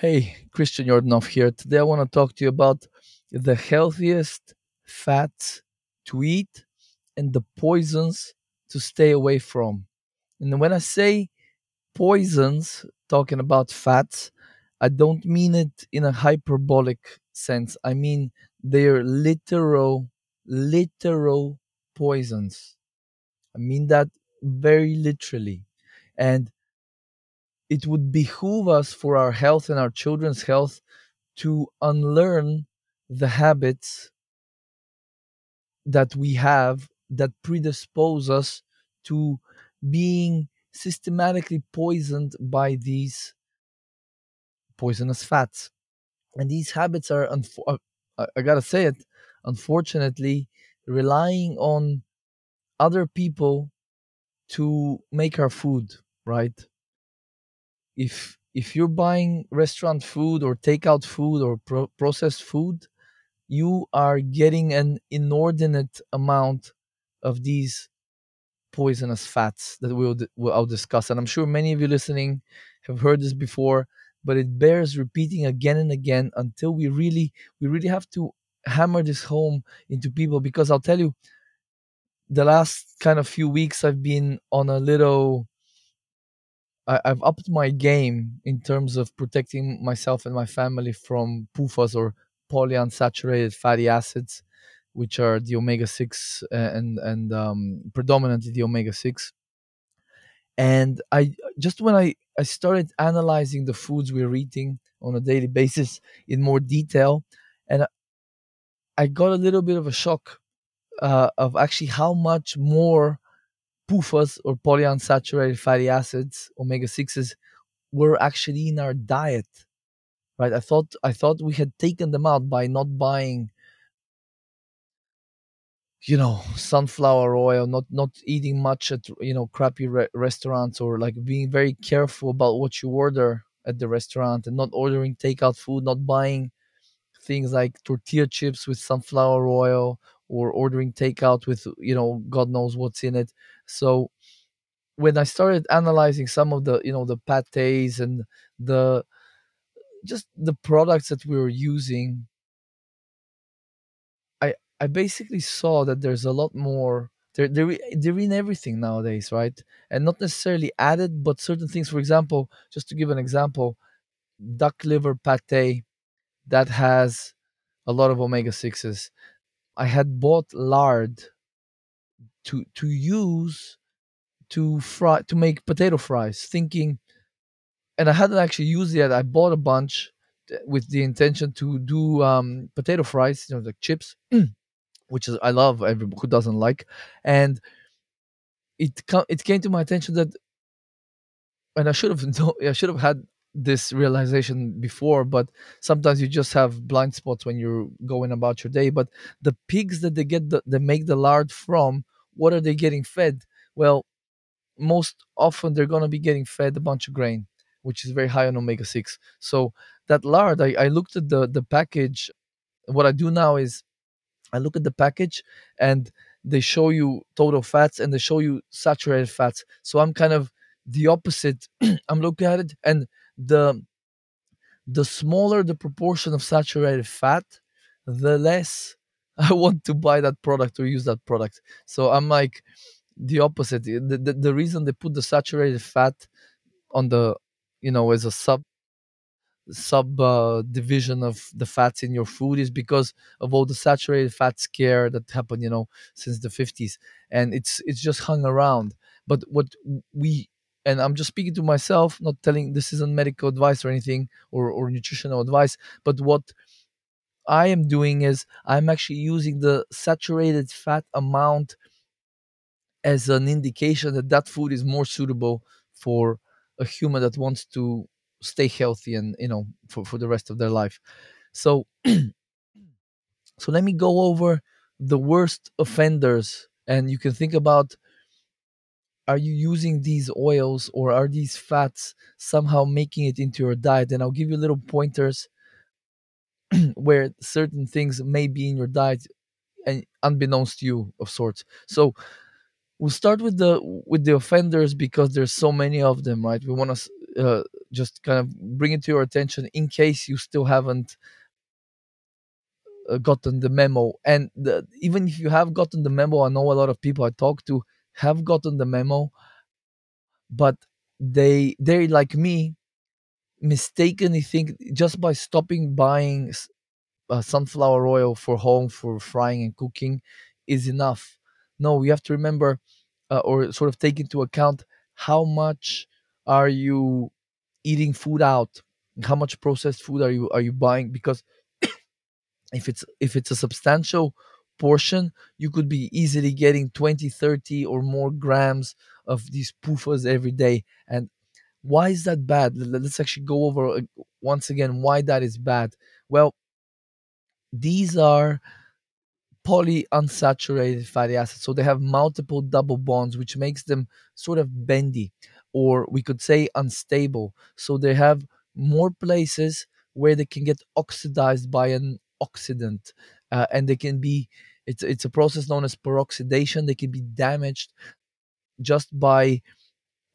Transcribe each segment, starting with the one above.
Hey, Christian Yordanov here. Today I want to talk to you about the healthiest fats to eat and the poisons to stay away from. And when I say poisons, talking about fats, I don't mean it in a hyperbolic sense. I mean they're literal, literal poisons. I mean that very literally. And it would behoove us for our health and our children's health to unlearn the habits that we have that predispose us to being systematically poisoned by these poisonous fats. And these habits are, uh, I gotta say it, unfortunately, relying on other people to make our food, right? If if you're buying restaurant food or takeout food or pro- processed food you are getting an inordinate amount of these poisonous fats that we'll, we'll I'll discuss. And I'm sure many of you listening have heard this before but it bears repeating again and again until we really we really have to hammer this home into people. Because I'll tell you the last kind of few weeks I've been on a little I, I've upped my game in terms of protecting myself and my family from PUFAs or polyunsaturated fatty acids, which are the omega six and and um, predominantly the omega six. And I just when I I started analyzing the foods we're eating on a daily basis in more detail, and I I got a little bit of a shock uh, of actually how much more PUFAs or polyunsaturated fatty acids, omega sixes, were actually in our diet right? I thought i thought we had taken them out by not buying you know sunflower oil not not eating much at you know crappy re- restaurants or like being very careful about what you order at the restaurant and not ordering takeout food not buying things like tortilla chips with sunflower oil or ordering takeout with you know god knows what's in it so when i started analyzing some of the you know the pates and the just the products that we were using i i basically saw that there's a lot more they're, they're, they're in everything nowadays right? And not necessarily added but certain things for example just to give an example duck liver pate that has a lot of omega 6s i had bought lard to to use to fry to make potato fries thinking and i hadn't actually used it yet i bought a bunch with the intention to do um, potato fries you know like chips which is I love. Every who doesn't like, and it it came to my attention that, and I should have know, I should have had this realization before, but sometimes you just have blind spots when you're going about your day. But the pigs that they get the, they make the lard from, what are they getting fed? Well, most often they're gonna be getting fed a bunch of grain, which is very high on omega six. So that lard, I, I looked at the the package. What I do now is I look at the package and they show you total fats and they show you saturated fats. So I'm kind of the opposite. I'm looking at it and the the smaller the proportion of saturated fat, the less I want to buy that product or use that product. So I'm like the opposite. The, the, the reason they put the saturated fat on the you know as a sub sub uh, division of the fats in your food is because of all the saturated fat scare that happened you know since the 50s and it's it's just hung around but what we and i'm just speaking to myself not telling this isn't medical advice or anything or, or nutritional advice but what i am doing is i'm actually using the saturated fat amount as an indication that that food is more suitable for a human that wants to stay healthy and you know for, for the rest of their life. So so let me go over the worst offenders and you can think about are you using these oils or are these fats somehow making it into your diet? And i'll give you little pointers where certain things may be in your diet and unbeknownst to you of sorts so we'll start with the with the offenders because there's so many of them right we want to uh, just kind of bring it to your attention in case you still haven't uh, gotten the memo. And the, even if you have gotten the memo, I know a lot of people I talk to have gotten the memo, but they they like me mistakenly think just by stopping buying uh, sunflower oil for home for frying and cooking is enough. No, we have to remember uh, or sort of take into account how much are you eating food out? How much processed food are you are you buying? Because if it's if it's a substantial portion you could be easily getting 20, 30, or more grams of these PUFAs every day. And why is that bad Let- let's actually go over uh, once again why that is bad well these are polyunsaturated fatty acids. So they have multiple double bonds, which makes them sort of bendy, or we could say unstable. So they have more places where they can get oxidized by an oxidant, uh, and they can be. It's it's a process known as peroxidation. They can be damaged just by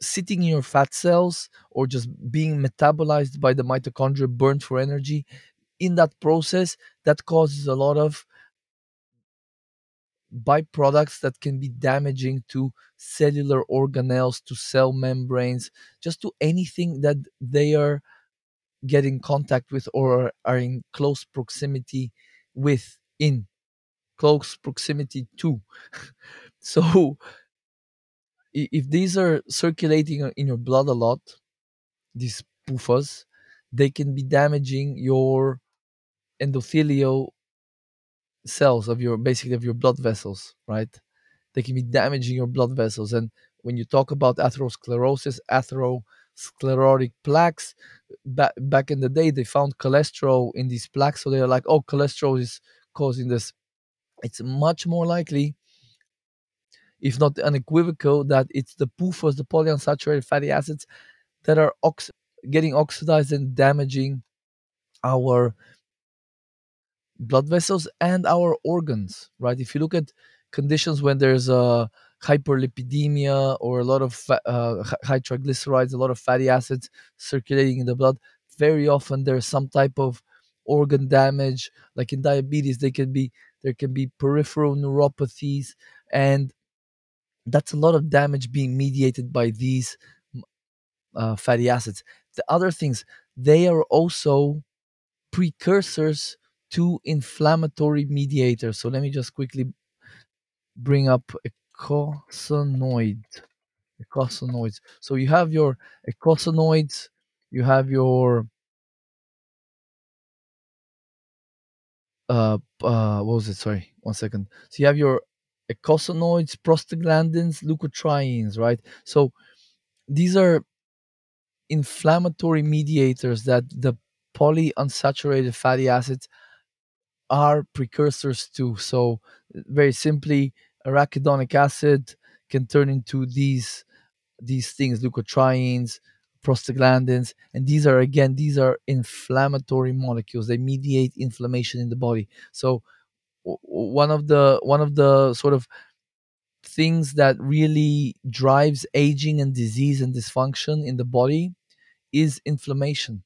sitting in your fat cells or just being metabolized by the mitochondria burned for energy in that process that causes a lot of byproducts that can be damaging to cellular organelles, to cell membranes, just to anything that they are getting contact with or are in close proximity with, in close proximity to. so if these are circulating in your blood a lot, these PUFAs, they can be damaging your endothelial cells of your basically of your blood vessels, right? They can be damaging your blood vessels. And when you talk about atherosclerosis, atherosclerotic plaques, back back in the day, they found cholesterol in these plaques. So they're like, oh, cholesterol is causing this. It's much more likely, if not unequivocal, that it's the PUFAs, the polyunsaturated fatty acids, that are ox- getting oxidized and damaging our blood vessels and our organs, right? If you look at conditions when there's a hyperlipidemia or a lot of uh, high triglycerides, a lot of fatty acids circulating in the blood, very often there's some type of organ damage. Like in diabetes, they can be there can be peripheral neuropathies, and that's a lot of damage being mediated by these uh, fatty acids. The other things, they are also precursors to inflammatory mediators. So let me just quickly bring up eicosanoid. Eicosanoids. So you have your eicosanoids, you have your uh uh what was it? Sorry, one second. So you have your eicosanoids, prostaglandins, leukotrienes, right? So these are inflammatory mediators that the polyunsaturated fatty acids are precursors to. So, very simply, arachidonic acid can turn into these these things, leukotrienes, prostaglandins, and these are again these are inflammatory molecules. They mediate inflammation in the body. So, one of the one of the sort of things that really drives aging and disease and dysfunction in the body is inflammation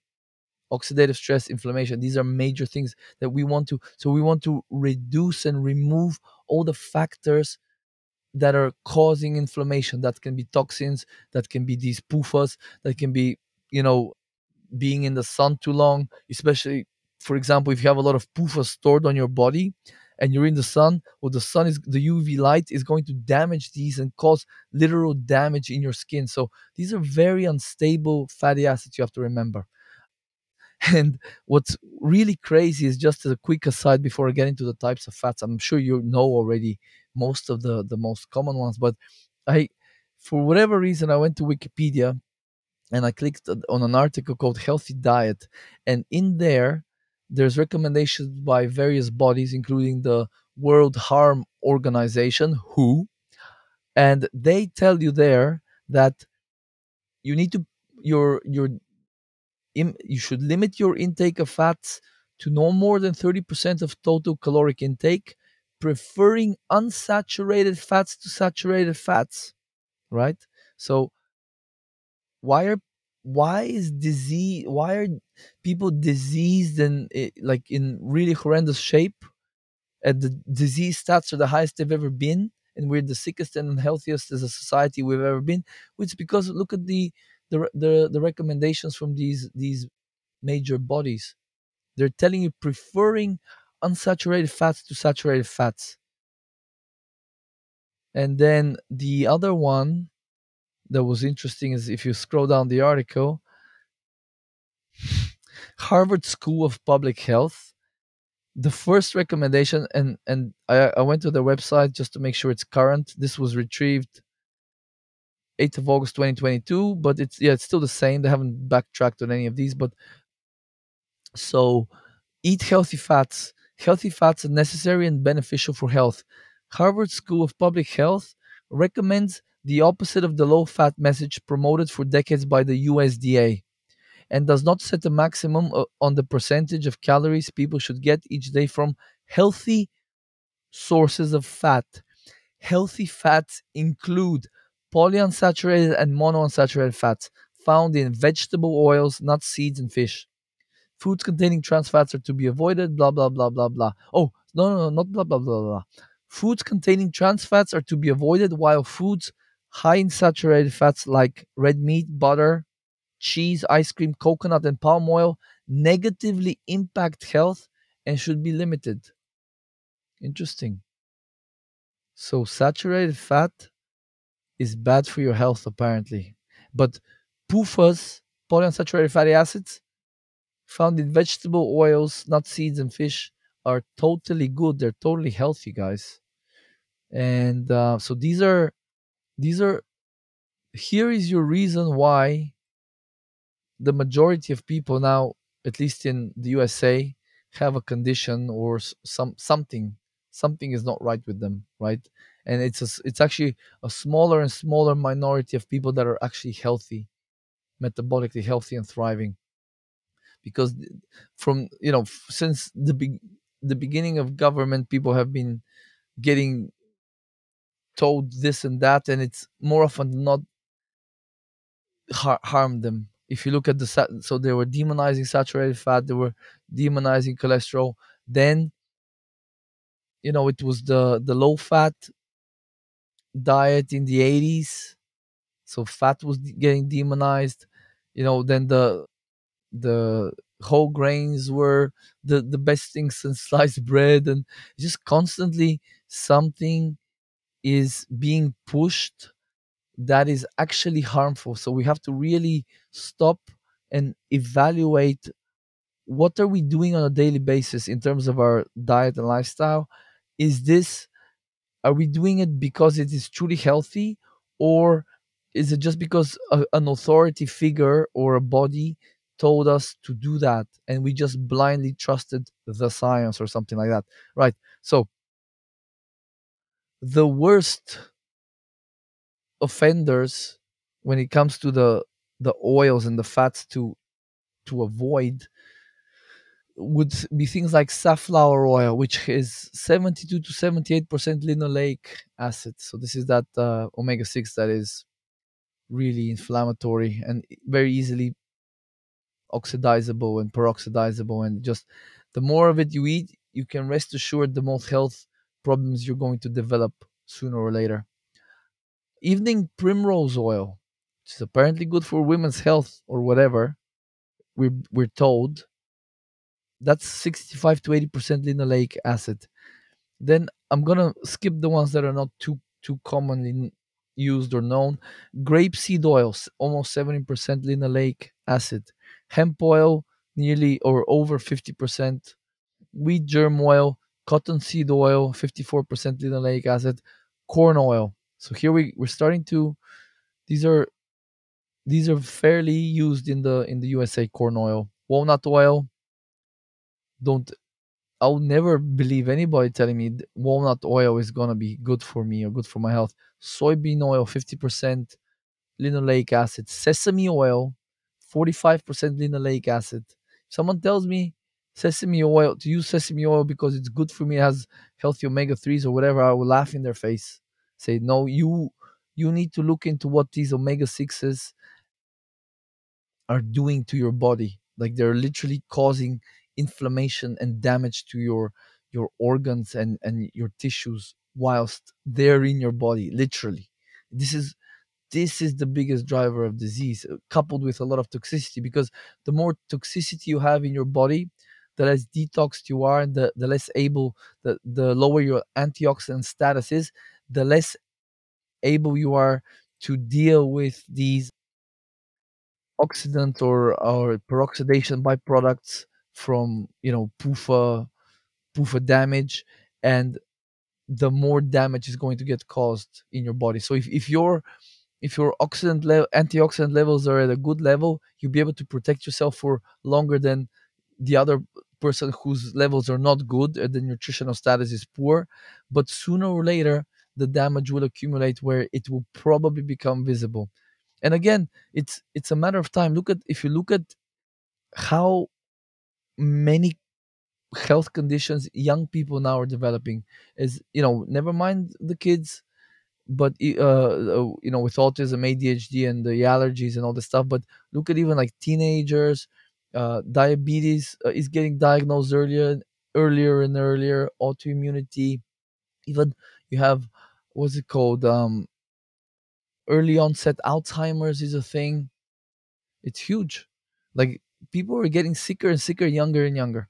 oxidative stress inflammation. These are major things that we want to so we want to reduce and remove all the factors that are causing inflammation. That can be toxins that can be these pufas that can be you know being in the sun too long especially for example if you have a lot of pufas stored on your body and you're in the sun well the sun is the uv light is going to damage these and cause literal damage in your skin so these are very unstable fatty acids you have to remember and what's really crazy is just as a quick aside before I get into the types of fats. I'm sure you know already most of the the most common ones, but I, for whatever reason, I went to Wikipedia and I clicked on an article called "Healthy Diet," and in there, there's recommendations by various bodies, including the World Harm Organization (WHO), and they tell you there that you need to your your you should limit your intake of fats to no more than 30% of total caloric intake, preferring unsaturated fats to saturated fats, right? So why are why is disease why are people diseased and eh, like in really horrendous shape and the disease stats are the highest they've ever been and we're the sickest and unhealthiest as a society we've ever been which is because look at the the the, the recommendations from these these major bodies. They're telling you preferring unsaturated fats to saturated fats. And then the other one that was interesting is if you scroll down the article harvard school of public health the first recommendation and and I, I went to their website just to make sure it's current. This was retrieved 8th of august 2022 but it's yeah it's still the same. They haven't backtracked on any of these but so eat healthy fats. Healthy fats are necessary and beneficial for health. Harvard school of public health recommends the opposite of the low fat message promoted for decades by the usda and does not set a maximum uh, on the percentage of calories people should get each day from healthy sources of fat. Healthy fats include polyunsaturated and monounsaturated fats found in vegetable oils, nuts, seeds, and fish. Foods containing trans fats are to be avoided, blah, blah, blah, blah, blah. Oh, no, no, no, not blah, blah, blah, blah. Foods containing trans fats are to be avoided, while foods high in saturated fats like red meat, butter, cheese, ice cream, coconut, and palm oil negatively impact health and should be limited. Interesting. So, saturated fat is bad for your health, apparently. But PUFAs, polyunsaturated fatty acids, found in vegetable oils, nut seeds, and fish, are totally good. They're totally healthy, guys. And uh, so these are these are here is your reason why the majority of people now, at least in the USA, have a condition or some something something is not right with them, right? And it's a, it's actually a smaller and smaller minority of people that are actually healthy, metabolically healthy and thriving. Because from you know since the be- the beginning of government, people have been getting told this and that, and it's more often not har- harm them. If you look at the sat- so they were demonizing saturated fat, they were demonizing cholesterol. Then you know it was the the low fat diet in the 80s, so fat was getting demonized. You know, then the the whole grains were the the best things since sliced bread, and just constantly something is being pushed that is actually harmful. So we have to really stop and evaluate what are we doing on a daily basis in terms of our diet and lifestyle. Is this are we doing it because it is truly healthy or is it just because a, an authority figure or a body told us to do that and we just blindly trusted the science or something like that right so the worst offenders when it comes to the the oils and the fats to to avoid would be things like safflower oil which is 72 to 78 percent linoleic acid. So this is that uh, omega-6 that is really inflammatory and very easily oxidizable and peroxidizable. And just the more of it you eat you can rest assured the more health problems you're going to develop sooner or later. Evening primrose oil which is apparently good for women's health or whatever we're, we're told that's 65 to 80 percent linoleic acid. Then i'm gonna skip the ones that are not too too commonly used or known. Grapeseed oils almost 70 percent linoleic acid. Hemp oil nearly or over 50 percent. Wheat germ oil cottonseed oil 54 percent linoleic acid corn oil so here we, we're starting to these are these are fairly used in the in the usa corn oil walnut oil don't I'll never believe anybody telling me walnut oil is gonna be good for me or good for my health. Soybean oil, 50% linoleic acid. Sesame oil, 45% linoleic acid. Someone tells me sesame oil to use sesame oil because it's good for me, it has healthy omega 3s or whatever, I will laugh in their face. Say, no, you you need to look into what these omega 6s are doing to your body like they're literally causing inflammation and damage to your your organs and and your tissues whilst they're in your body literally this is this is the biggest driver of disease uh, coupled with a lot of toxicity because the more toxicity you have in your body the less detoxed you are the, the less able the, the lower your antioxidant status is the less able you are to deal with these oxidant or or peroxidation byproducts from you know PUFA PUFA damage and the more damage is going to get caused in your body. So if, if your if your oxidant level antioxidant levels are at a good level you'll be able to protect yourself for longer than the other person whose levels are not good and the nutritional status is poor but sooner or later the damage will accumulate where it will probably become visible. And again it's it's a matter of time. Look at if you look at how many health conditions young people now are developing is you know never mind the kids but uh, uh, you know with autism adhd and the allergies and all the stuff but look at even like teenagers uh, diabetes uh, is getting diagnosed earlier earlier and earlier autoimmunity even you have what's it called um, early onset alzheimer's is a thing. It's huge. Like people are getting sicker and sicker younger and younger.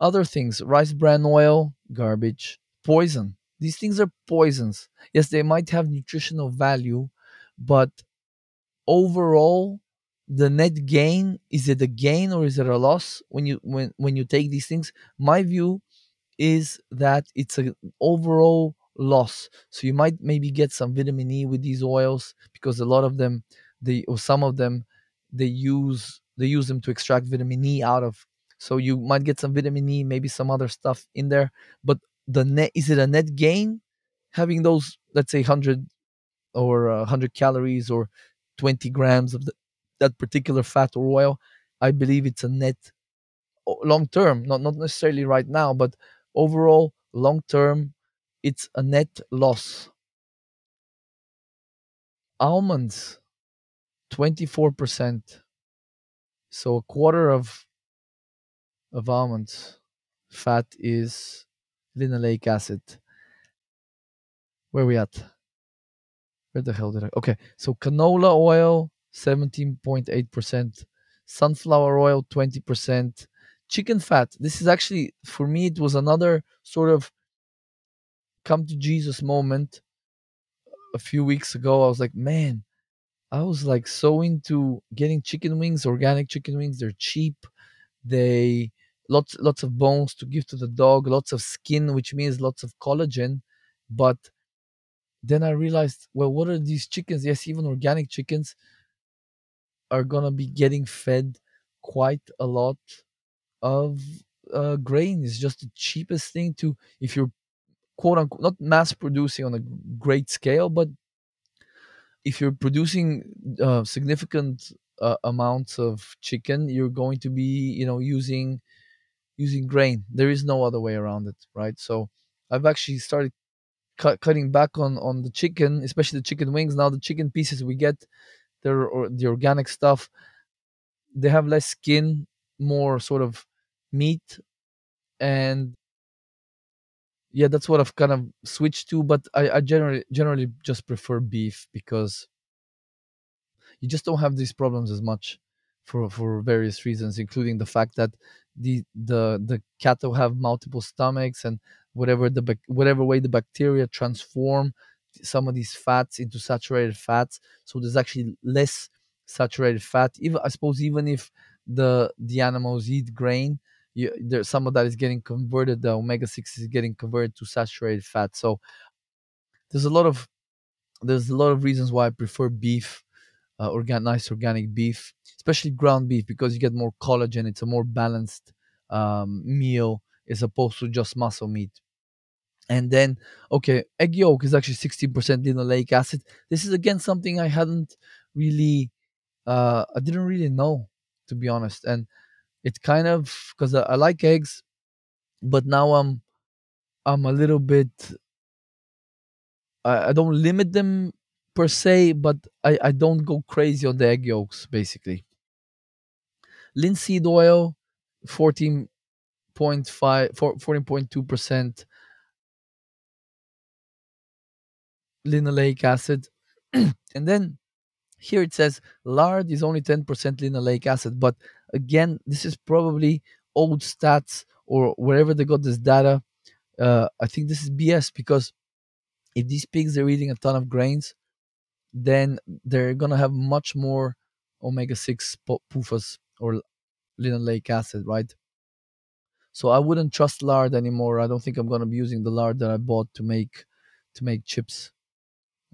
Other things rice bran oil garbage poison. These things are poisons. Yes they might have nutritional value but overall the net gain is it a gain or is it a loss when you when when you take these things my view is that it's an overall loss. So you might maybe get some vitamin E with these oils because a lot of them, they or some of them, they use they use them to extract vitamin E out of. So you might get some vitamin E, maybe some other stuff in there. But the net is it a net gain having those let's say hundred or uh, hundred calories or twenty grams of the, that particular fat or oil? I believe it's a net long term, not not necessarily right now, but overall long term, it's a net loss. Almonds, twenty four percent, so a quarter of of almonds fat is linoleic acid. Where we at? Where the hell did I? Okay, so canola oil, seventeen point eight percent, sunflower oil, twenty percent, chicken fat. This is actually for me. It was another sort of come to Jesus moment a few weeks ago, I was like, man, I was like so into getting chicken wings, organic chicken wings. They're cheap. They lots lots of bones to give to the dog, lots of skin, which means lots of collagen. But then I realized, well, what are these chickens? Yes, even organic chickens are gonna be getting fed quite a lot of uh, grain. It's just the cheapest thing to if you're quote unquote not mass producing on a great scale, but if you're producing uh, significant uh, amounts of chicken you're going to be you know using using grain. There is no other way around it right? So i've actually started cut, cutting back on on the chicken especially the chicken wings. Now the chicken pieces we get they're or the organic stuff they have less skin more sort of meat and yeah that's what i've kind of switched to but i, I generally generally just prefer beef because you just don't have these problems as much for for various reasons including the fact that the the the cattle have multiple stomachs and whatever the whatever way the bacteria transform some of these fats into saturated fats so there's actually less saturated fat even i suppose even if the the animals eat grain you, there some of that is getting converted the omega 6 is getting converted to saturated fat so there's a lot of there's a lot of reasons why i prefer beef uh, organ- nice organic beef, especially ground beef, because you get more collagen. It's a more balanced um, meal as opposed to just muscle meat. And then, okay, egg yolk is actually 16% linoleic acid. This is again something I hadn't really, uh, I didn't really know, to be honest. And it kind of because I, I like eggs, but now I'm I'm a little bit I, I don't limit them per se, but I, I don't go crazy on the egg yolks basically. linseed oil 14.5 14.2% linoleic acid. And then here it says lard is only 10% linoleic acid. But again this is probably old stats or wherever they got this data. Uh, i think this is bs because if these pigs are eating a ton of grains then they're gonna have much more omega-6 pufas or linoleic acid right? So i wouldn't trust lard anymore. I don't think i'm gonna be using the lard that i bought to make to make chips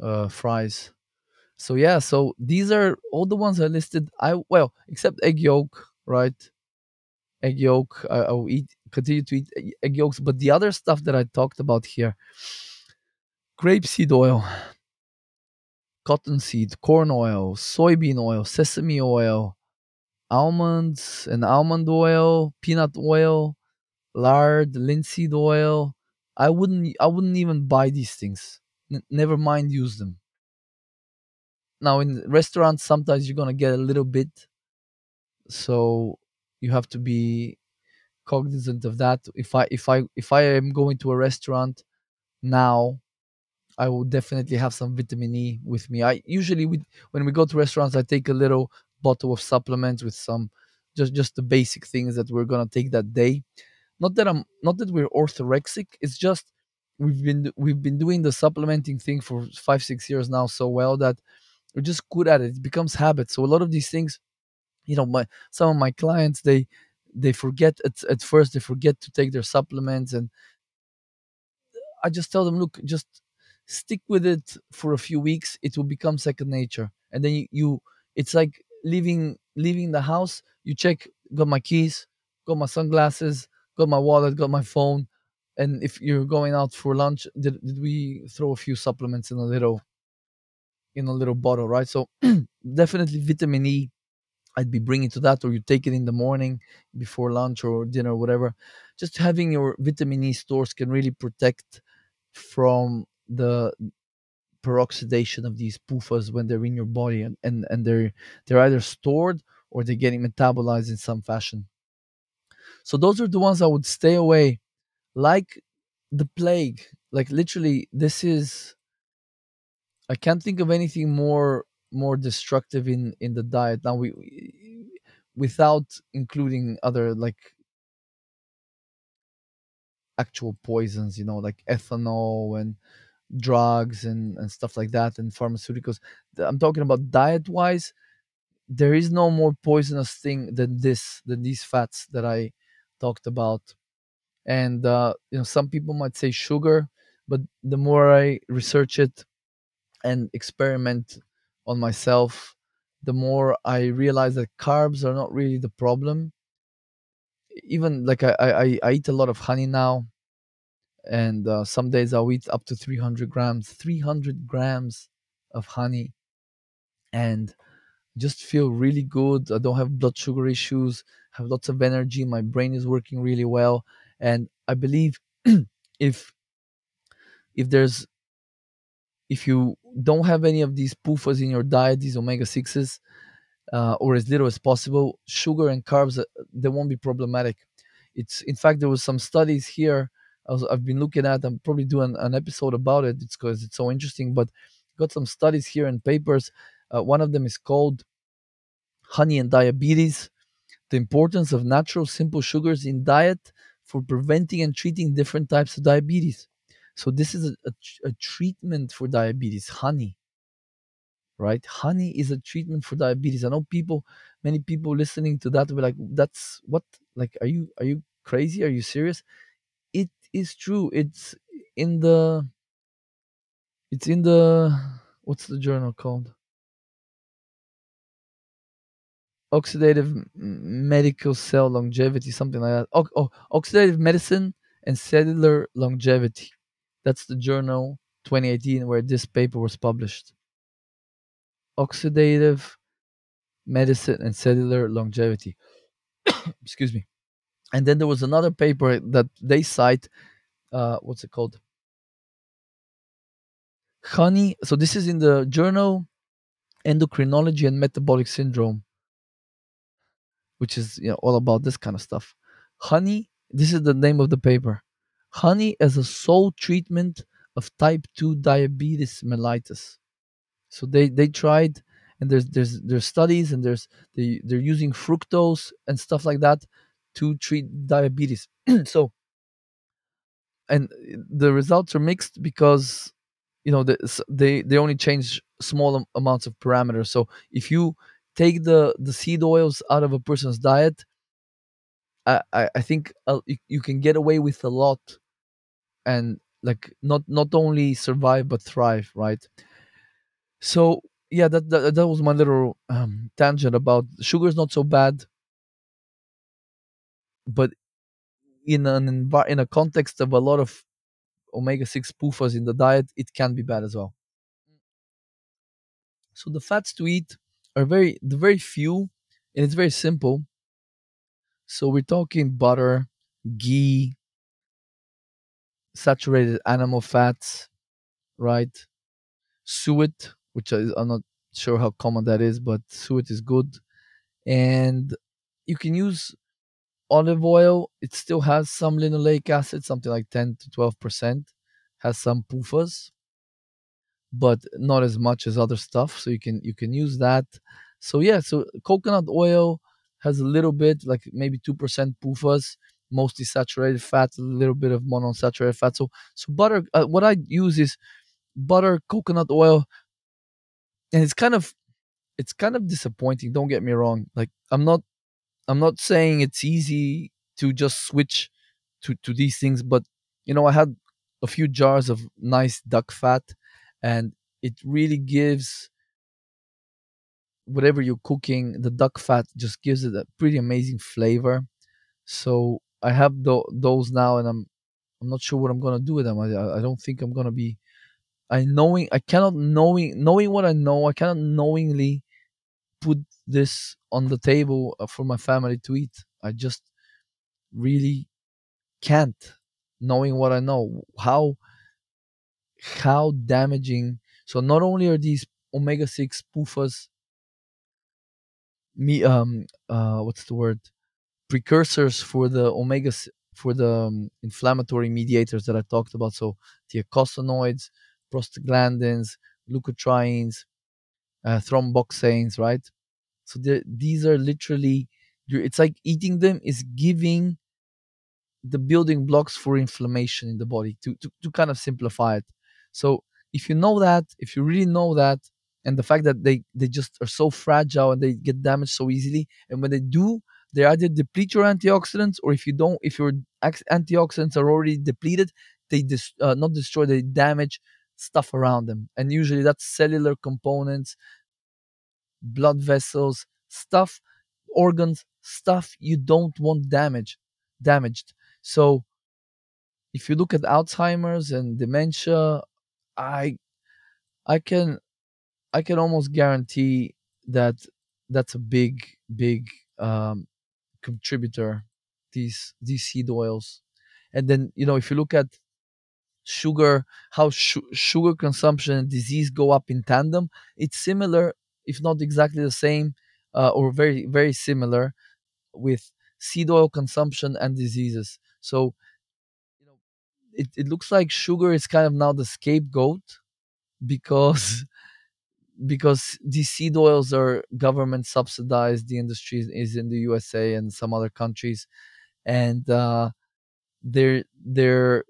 uh fries. So yeah so these are all the ones i listed. I well except egg yolk right? Egg yolk I, I will eat continue to eat egg yolks. But the other stuff that i talked about here grapeseed oil cottonseed corn oil soybean oil sesame oil almonds and almond oil peanut oil lard linseed oil. I wouldn't i wouldn't even buy these things Never mind use them. Now in restaurants sometimes you're gonna get a little bit so you have to be cognizant of that. If i if i if i am going to a restaurant now i will definitely have some vitamin e with me. I usually when we go to restaurants i take a little bottle of supplements with some just just the basic things that we're gonna take that day. Not that i'm not that we're orthorexic it's just we've been we've been doing the supplementing thing for five six years now so well that we're just good at it. It becomes habit so a lot of these things you know my some of my clients they they forget at, at first they forget to take their supplements and i just tell them look just stick with it for a few weeks. It will become second nature. And then you, you it's like leaving leaving the house. You check got my keys got my sunglasses got my wallet got my phone and if you're going out for lunch did, did we throw a few supplements in a little in a little bottle right so definitely vitamin e I'd be bringing to that, or you take it in the morning before lunch or dinner, or whatever. Just having your vitamin E stores can really protect from the peroxidation of these PUFAs when they're in your body, and, and, and they're they're either stored or they're getting metabolized in some fashion. So those are the ones I would stay away, like the plague. Like literally, this is I can't think of anything more more destructive in in the diet now we we- without including other like actual poisons you know like ethanol and drugs and and stuff like that and pharmaceuticals i'm talking about diet wise there is no more poisonous thing than this than these fats that i talked about and uh you know some people might say sugar but the more i research it and experiment on myself, the more I realize that carbs are not really the problem. Even like I, I, I eat a lot of honey now, and uh, some days I'll eat up to 300 grams, 300 grams of honey, and just feel really good. I don't have blood sugar issues, have lots of energy. My brain is working really well, and I believe if if there's if you don't have any of these PUFAs in your diet, these omega sixes, uh, or as little as possible. Sugar and carbs, uh, they won't be problematic. It's in fact there was some studies here I was, I've been looking at. I'm probably doing an episode about it. It's because it's so interesting. But got some studies here and papers. Uh, one of them is called "Honey and Diabetes: The Importance of Natural Simple Sugars in Diet for Preventing and Treating Different Types of Diabetes." So this is a, a, a treatment for diabetes. Honey right? Honey is a treatment for diabetes. I know people, many people listening to that will be like, "That's what? Like, are you are you crazy? Are you serious?" It is true. It's in the it's in the what's the journal called? Oxidative Medical Cell Longevity, something like that. Oh, Oxidative Medicine and Cellular Longevity. That's the journal 2018 where this paper was published. Oxidative Medicine and Cellular Longevity. Excuse me. and then there was another paper that they cite uh what's it called honey so this is in the journal endocrinology and metabolic syndrome which is you know all about this kind of stuff. Honey, this is the name of the paper. Honey as a sole treatment of type 2 diabetes mellitus. So they they tried and there's there's there's studies and there's they they're using fructose and stuff like that to treat diabetes. so and the results are mixed because you know the, they they only change small amounts of parameters. So if you take the the seed oils out of a person's diet, I I, I think uh, you, can get away with a lot and like not not only survive but thrive, right? So yeah, that that, that was my little um, tangent about sugar is not so bad, but in an envi- in a context of a lot of omega six PUFAs in the diet, it can be bad as well. So the fats to eat are very very few, and it's very simple. So we're talking butter, ghee, saturated animal fats, right? Suet, which is, I'm not sure how common that is, but suet is good. And you can use olive oil. It still has some linoleic acid, something like 10 to 12%, has some PUFAs but not as much as other stuff so you can you can use that. So yeah so coconut oil has a little bit like maybe 2% pufas mostly saturated fat a little bit of monounsaturated fat. So so butter uh, what i use is butter coconut oil and it's kind of it's kind of disappointing don't get me wrong. Like i'm not i'm not saying it's easy to just switch to to these things but you know i had a few jars of nice duck fat and it really gives whatever you're cooking the duck fat just gives it a pretty amazing flavor. So i have tho- those now and i'm i'm not sure what i'm gonna do with them. I, I I don't think i'm gonna be i knowing i cannot knowing knowing what i know i cannot knowingly put this on the table uh, for my family to eat. I just really can't knowing what i know. How how damaging so not only are these omega-6 pufas me um uh what's the word precursors for the omega for the um, inflammatory mediators that I talked about. So the eicosanoids, prostaglandins, leukotrienes, uh, thromboxanes, right? So the- these are literally, it's like eating them is giving the building blocks for inflammation in the body to, to, to kind of simplify it. So if you know that, if you really know that, and the fact that they, they just are so fragile and they get damaged so easily, and when they do, they either deplete your antioxidants, or if you don't, if your antioxidants are already depleted, they dis- uh, not destroy, they damage stuff around them. And usually that's cellular components, blood vessels, stuff, organs, stuff you don't want damage damaged. So if you look at Alzheimer's and dementia, I I can I can almost guarantee that that's a big big um, contributor these these seed oils. And then you know if you look at sugar, how su- sugar consumption and disease go up in tandem, it's similar, if not exactly the same, uh, or very very similar with seed oil consumption and diseases. So it, it looks like sugar is kind of now the scapegoat because because these seed oils are government subsidized the industry is in the usa and some other countries and uh, they're they're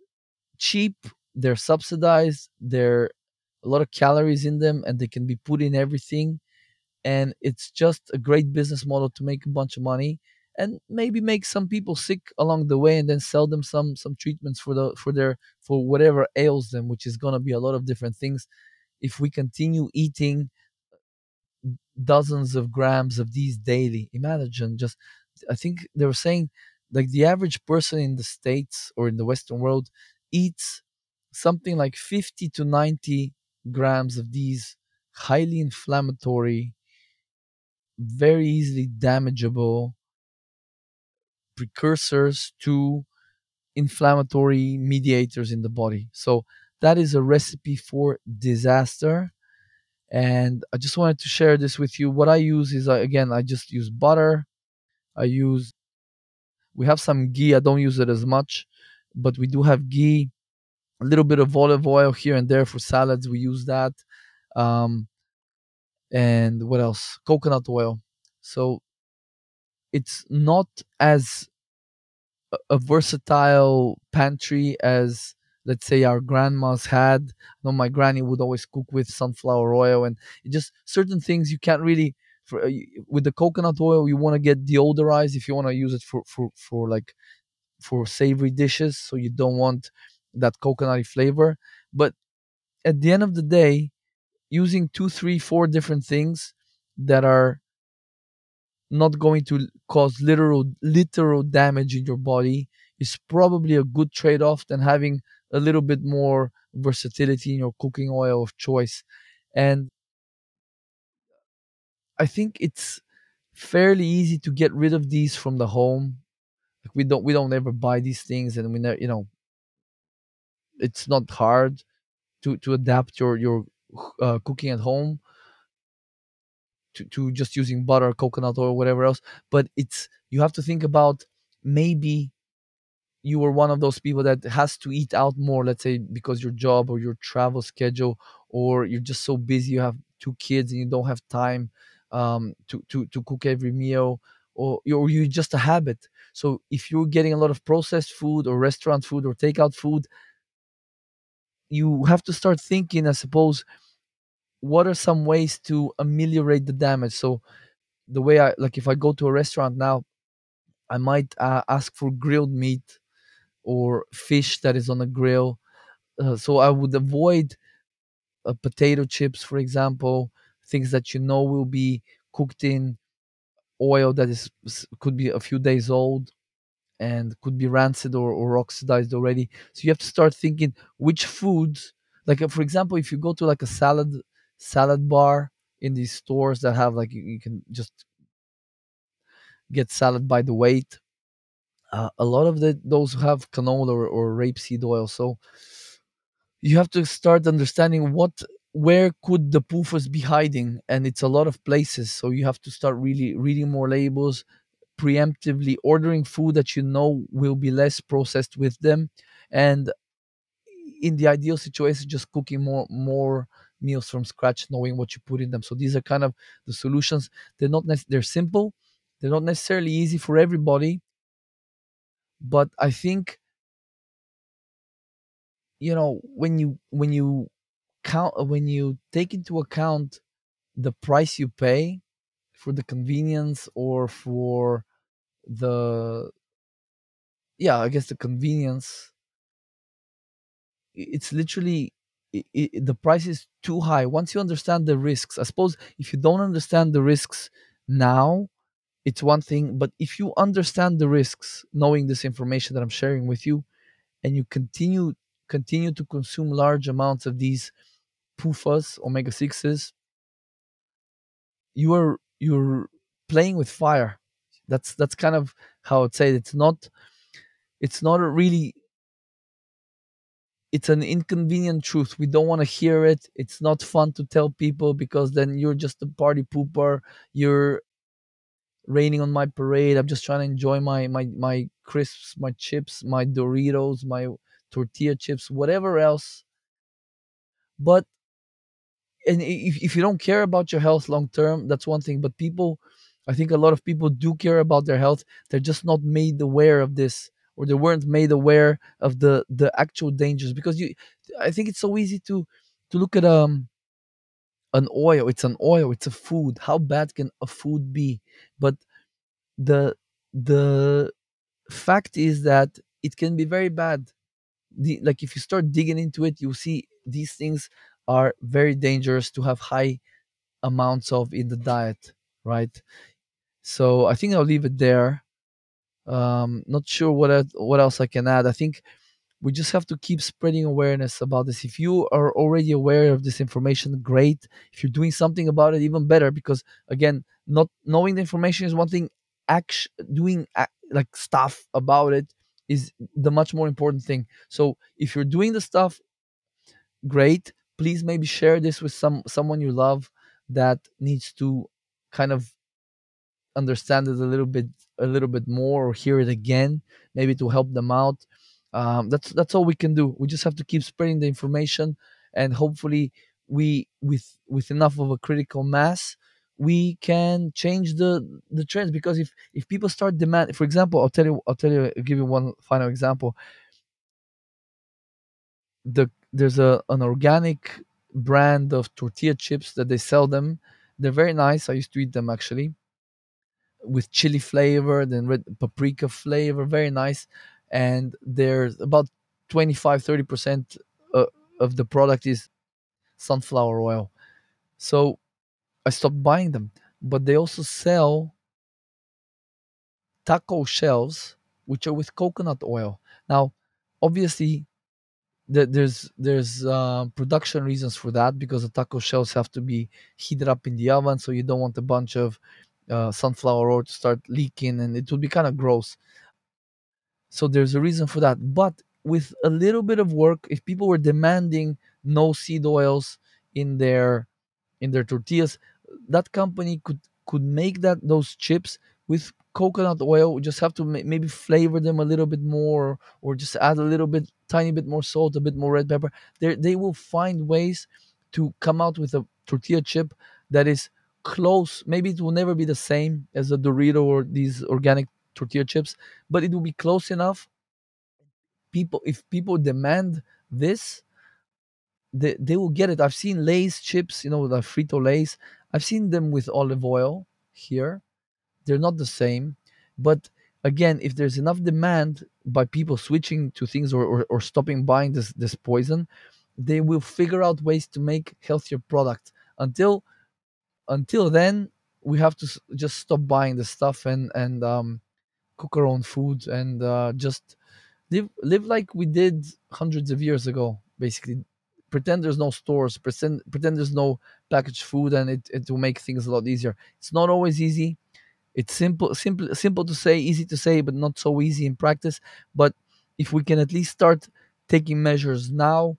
cheap they're subsidized they're a lot of calories in them and they can be put in everything and it's just a great business model to make a bunch of money and maybe make some people sick along the way and then sell them some some treatments for the for their for whatever ails them which is going to be a lot of different things. If we continue eating dozens of grams of these daily imagine just i think they were saying like the average person in the states or in the western world eats something like 50 to 90 grams of these highly inflammatory very easily damageable precursors to inflammatory mediators in the body. So that is a recipe for disaster. And I just wanted to share this with you. What I use is, uh, again, I just use butter. I use we have some ghee. I don't use it as much, but we do have ghee. A little bit of olive oil here and there for salads. We use that. Um, and what else? Coconut oil. So it's not as a versatile pantry as let's say our grandmas had. I know my granny would always cook with sunflower oil, and just certain things you can't really. For, uh, with the coconut oil, you want to get deodorized if you want to use it for, for, for like for savory dishes, so you don't want that coconutty flavor. But at the end of the day, using two, three, four different things that are not going to cause literal literal damage in your body is probably a good trade-off than having a little bit more versatility in your cooking oil of choice. And i think it's fairly easy to get rid of these from the home. Like we don't we don't ever buy these things and we never you know it's not hard to to adapt your your uh, cooking at home to, to just using butter coconut oil whatever else. But it's you have to think about maybe you were one of those people that has to eat out more let's say because your job or your travel schedule or you're just so busy you have two kids and you don't have time um, to, to to cook every meal or you or you just a habit. So if you're getting a lot of processed food or restaurant food or takeout food you have to start thinking i suppose what are some ways to ameliorate the damage so the way i like if i go to a restaurant now i might uh, ask for grilled meat or fish that is on a grill. Uh, so I would avoid uh, potato chips, for example, things that you know will be cooked in oil that is could be a few days old and could be rancid or, or oxidized already. So you have to start thinking which foods, like uh, for example, if you go to like a salad salad bar in these stores that have like you, you can just get salad by the weight. Uh, a lot of the those have canola or, or rapeseed oil. So you have to start understanding what where could the PUFAs be hiding and it's a lot of places so you have to start really reading more labels preemptively ordering food that you know will be less processed with them and in the ideal situation just cooking more more meals from scratch knowing what you put in them. So these are kind of the solutions. They're not they're simple. They're not necessarily easy for everybody. But i think you know when you when you count when you take into account the price you pay for the convenience or for the yeah i guess the convenience it's literally i i the price is too high once you understand the risks i suppose if you don't understand the risks now it's one thing but if you understand the risks knowing this information that i'm sharing with you and you continue continue to consume large amounts of these PUFAs, omega 6s you are you're playing with fire that's that's kind of how i'd say it. it's not it's not really it's an inconvenient truth. We don't want to hear it. It's not fun to tell people because then you're just a party pooper. You're raining on my parade. I'm just trying to enjoy my my my crisps my chips my doritos my tortilla chips whatever else. But and if, if you don't care about your health long term that's one thing. But people i think a lot of people do care about their health. They're just not made aware of this or they weren't made aware of the the actual dangers because you i think it's so easy to to look at um an oil it's an oil it's a food how bad can a food be but the the fact is that it can be very bad the, like if you start digging into it you'll see these things are very dangerous to have high amounts of in the diet, right? So I think I'll leave it there. Um, not sure what else, what else I can add. I think we just have to keep spreading awareness about this. If you are already aware of this information, great. If you're doing something about it, even better. Because again, not knowing the information is one thing. Act doing like stuff about it is the much more important thing. So if you're doing the stuff, great. Please maybe share this with some someone you love that needs to kind of understand it a little bit a little bit more or hear it again maybe to help them out. Um, that's that's all we can do. We just have to keep spreading the information and hopefully we with with enough of a critical mass we can change the the trends. Because if if people start demand for example i'll tell you i'll tell you I'll give you one final example. The there's a an organic brand of tortilla chips that they sell them. They're very nice. I used to eat them actually with chili flavor, then red paprika flavor, very nice. And there's about 25 30% uh, of the product is sunflower oil. So I stopped buying them. But they also sell taco shells, which are with coconut oil. Now, obviously, the, there's there's uh, production reasons for that because the taco shells have to be heated up in the oven, so you don't want a bunch of uh, sunflower oil to start leaking, and it would be kind of gross. So there's a reason for that. But with a little bit of work, if people were demanding no seed oils in their in their tortillas, that company could could make that those chips with coconut oil. We just have to ma- maybe flavor them a little bit more, or just add a little bit, tiny bit more salt, a bit more red pepper. They they will find ways to come out with a tortilla chip that is close. Maybe it will never be the same as a Dorito or these organic tortilla chips, but it will be close enough. People, if people demand this, they, they will get it. I've seen Lay's chips, you know, the Frito Lay's. I've seen them with olive oil here. They're not the same, but again, if there's enough demand by people switching to things or, or, or stopping buying this this poison, they will figure out ways to make healthier products. Until until then, we have to just stop buying the stuff and and um, cook our own food and uh, just live live like we did hundreds of years ago. Basically, pretend there's no stores, pretend pretend there's no packaged food, and it, it will make things a lot easier. It's not always easy. It's simple, simple, simple to say, easy to say, but not so easy in practice. But if we can at least start taking measures now,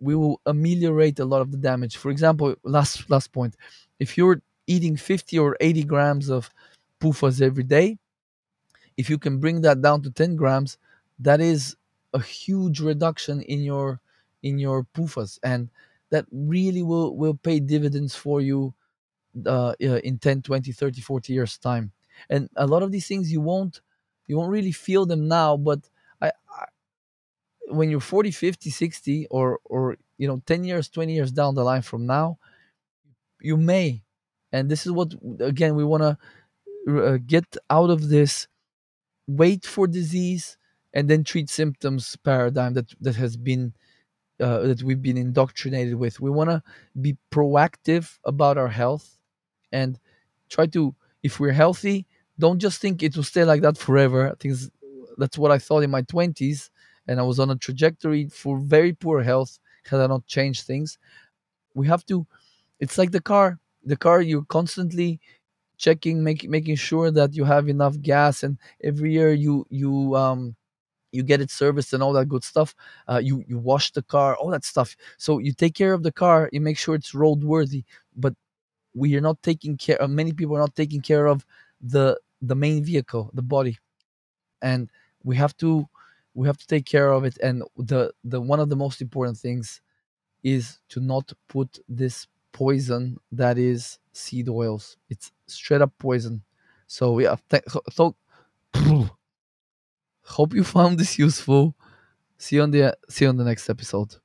we will ameliorate a lot of the damage. For example, last last point, if you're eating 50 or 80 grams of pufas every day, if you can bring that down to 10 grams, that is a huge reduction in your in your pufas, and that really will will pay dividends for you uh, uh, in 10, 20, 30, 40 years time. And a lot of these things you won't you won't really feel them now, but when you're 40, 50, 60, or or you know 10 years 20 years down the line from now you may. And this is what again we want to uh, get out of this wait for disease and then treat symptoms paradigm that that has been uh, that we've been indoctrinated with. We want to be proactive about our health and try to if we're healthy don't just think it will stay like that forever. I think that's what i thought in my 20s and i was on a trajectory for very poor health had i not changed things. We have to it's like the car. The car you're constantly checking make, making sure that you have enough gas and every year you you um you get it serviced and all that good stuff. Uh, you you wash the car all that stuff. So you take care of the car you make sure it's roadworthy but we are not taking care uh, many people are not taking care of the the main vehicle the body. And we have to we have to take care of it and the the one of the most important things is to not put this poison that is seed oils. It's straight up poison. So yeah, th- so, so hope you found this useful. See you on the see you on the next episode.